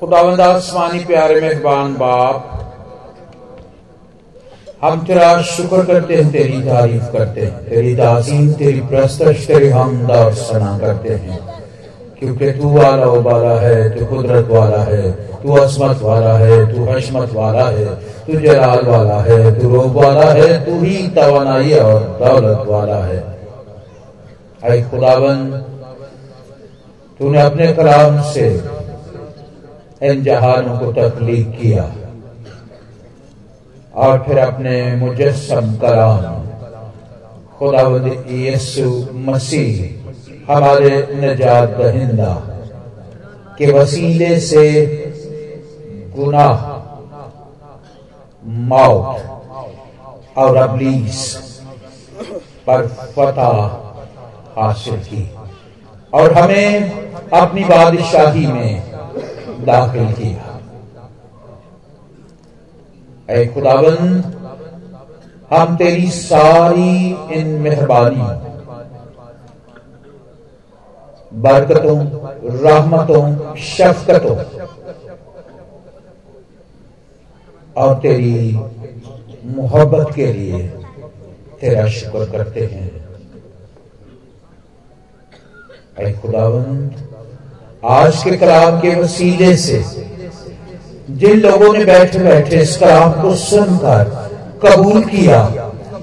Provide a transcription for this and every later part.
खुदावंद आसमानी प्यारे मेहरबान बाप, हम तेरा शुक्र करते हैं, तेरी तारीफ़ करते हैं, तेरी ताजीम तेरी प्रस्तश तेरी हमद और सना करते हैं। क्योंकि तू वाला उबाला है, तू कुदरत वाला है, तू असमत वाला है, तू हशमत वाला है, तू जलाल वाला है, तू रोब वाला है, तू ही तवानाई और दौलत वाला है। आई खुदावन तूने अपने कलाम से इन जहानों को तकलीफ़ किया। और फिर अपने मुजस्म कलाम, खुदावंद यीशु मसीह, हमारे नजात दहिंदा, के वसीले से गुनाह, मौत, और अबलीस पर फतह हासिल की। और हमें अपनी बादशाही में दाखिल किया। ऐ खुदावन, हम तेरी सारी इन मेहरबानी, बरकतों, रहमतों, शफकतों और तेरी मोहब्बत के लिए तेरा शुक्र करते हैं। ऐ खुदावन आज के कलाम के वसीले से, जिन लोगों ने बैठे बैठे इस कलाम को सुनकर कबूल किया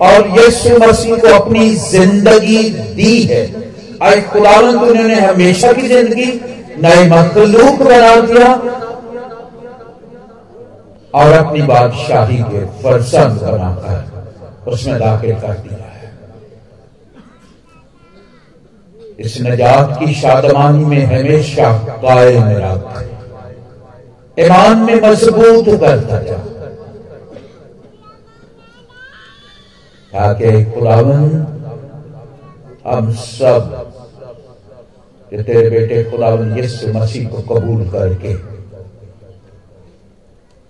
और यीशु मसीह को अपनी ज़िंदगी दी है। आज खुदावंत उन्होंने हमेशा की ज़िंदगी नए मखलूक बना दिया और अपनी बादशाही के फरसंद बनाकर उसमें दाखिल कर दिया है इस नजात की शादमानी में हमेशा कायम रख ईमान में मज़बूत करता जा। ताकि खुदावन, हम सब तेरे बेटे खुदावन यीशु मसीह को कबूल करके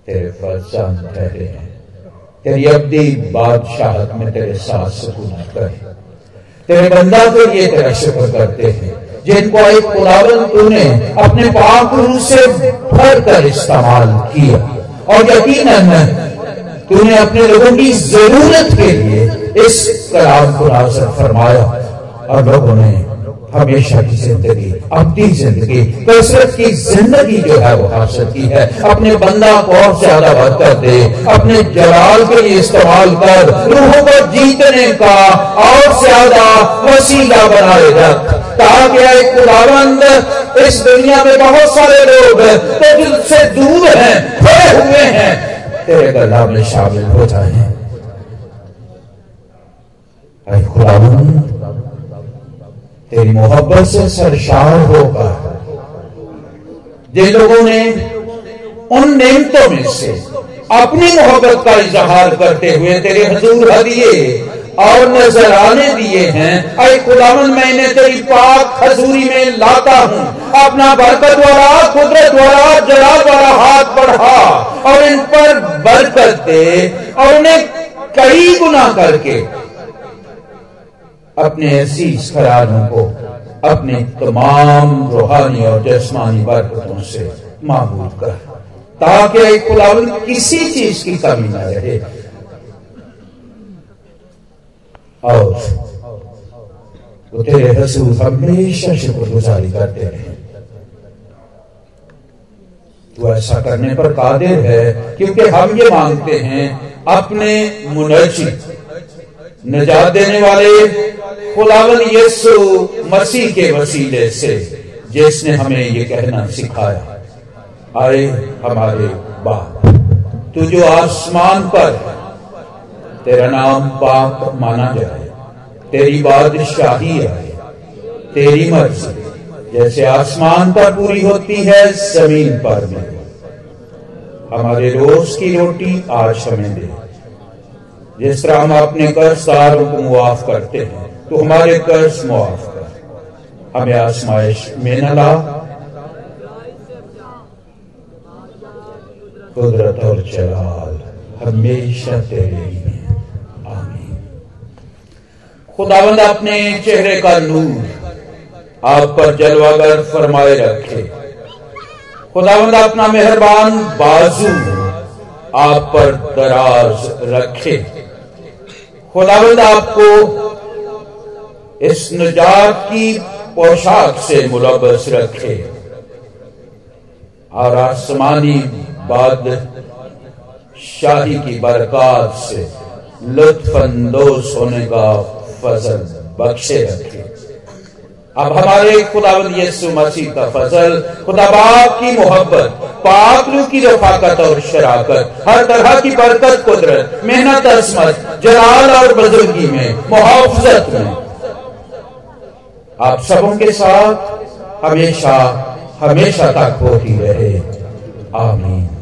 तेरे फरजान ठहरे हैं। तेरी अब्दी बादशाहत में तेरे साथ सुकूनत करे। तेरे बंदा के लिए तेरा शुक्र करते हैं। जिनको एक खुदावन तूने अपने पाक रूह से भर कर इस्तेमाल किया। और यकीन तूने अपने लोगों की ज़रूरत के लिए इस कलाम को नाजर फरमाया। और लोगों ने हमेशा की ज़िंदगी अपनी ज़िंदगी, कसरत की ज़िंदगी जो है वो हासिल की है। अपने बंदा को और ज़्यादा बरकत दे? अपने जलाल के लिए इस्तेमाल कर, रूहों को जीतने का और ज़्यादा वसीला बनाए रख, ताकि खुदावंद, इस दुनिया में बहुत सारे लोग तो से दूर हैं खोए हुए हैं, तेरे गला में शामिल हो जाए खुदावंद तेरी मोहब्बत से सरशार होगा। जिन लोगों ने उन नेमतों में से अपनी मोहब्बत का इजहार करते हुए तेरे हजूर हदिए और नजराने दिए हैं, अरे खुदावन, मैंने तेरी पाक हजूरी में लाता हूँ। अपना बरकत वाला कुदरत वाला जलाल वाला हाथ बढ़ा और इन पर बरकत दे और उन्हें कई गुना करके अपने अज़ीज़ खराजों को, अपने तमाम रूहानी और जस्मानी बरकतों से मामूल कर, ताकि किसी चीज़ की कमी न रहे। और वो तेरे रसूल हमेशा शुक्रगुजारी करते रहे। तो ऐसा करने पर कादिर है, क्योंकि हम ये मांगते हैं अपने मुनर्जी, नजात देने वाले खुदावन यीशु मसीह के वसीले से, जिसने हमें ये कहना सिखाया। आए हमारे बाप तू जो आसमान पर, तेरा नाम पाक माना जाए। तेरी बादशाही आए। तेरी मर्ज़ी। जैसे आसमान पर पूरी होती है, ज़मीन पर भी। हमारे रोज की रोटी आज हमें दे। जिस तरह हम अपने कर्जदारों को मुआफ करते हैं तो हमारे कर्ज मुआफ कर। हमें आजमाइश में न ला। कुदरत और जलाल हमेशा तेरे हैं आमीन। खुदावंद, अपने चेहरे का नूर आप पर जलवागर फरमाए रखे। खुदावंद, अपना मेहरबान बाजू आप पर दराज रखे। खुदावंद, आपको इस नजात की पोशाक से मुलबस रखे। और आसमानी बाद शाही की बरकत से लुत्फानंदोज होने का फजल बख्शे रखे। अब हमारे खुदावंद यीशु मसीह का फजल खुदा बाप की मोहब्बत पाकलू की रफाकत और शराकत, हर तरह की बरकत, कुदरत, मेहनत असमत जलाल और बुजुर्गी में मुहाफजत में। आप सबों के साथ हमेशा हमेशा तक होती रहे। आमीन।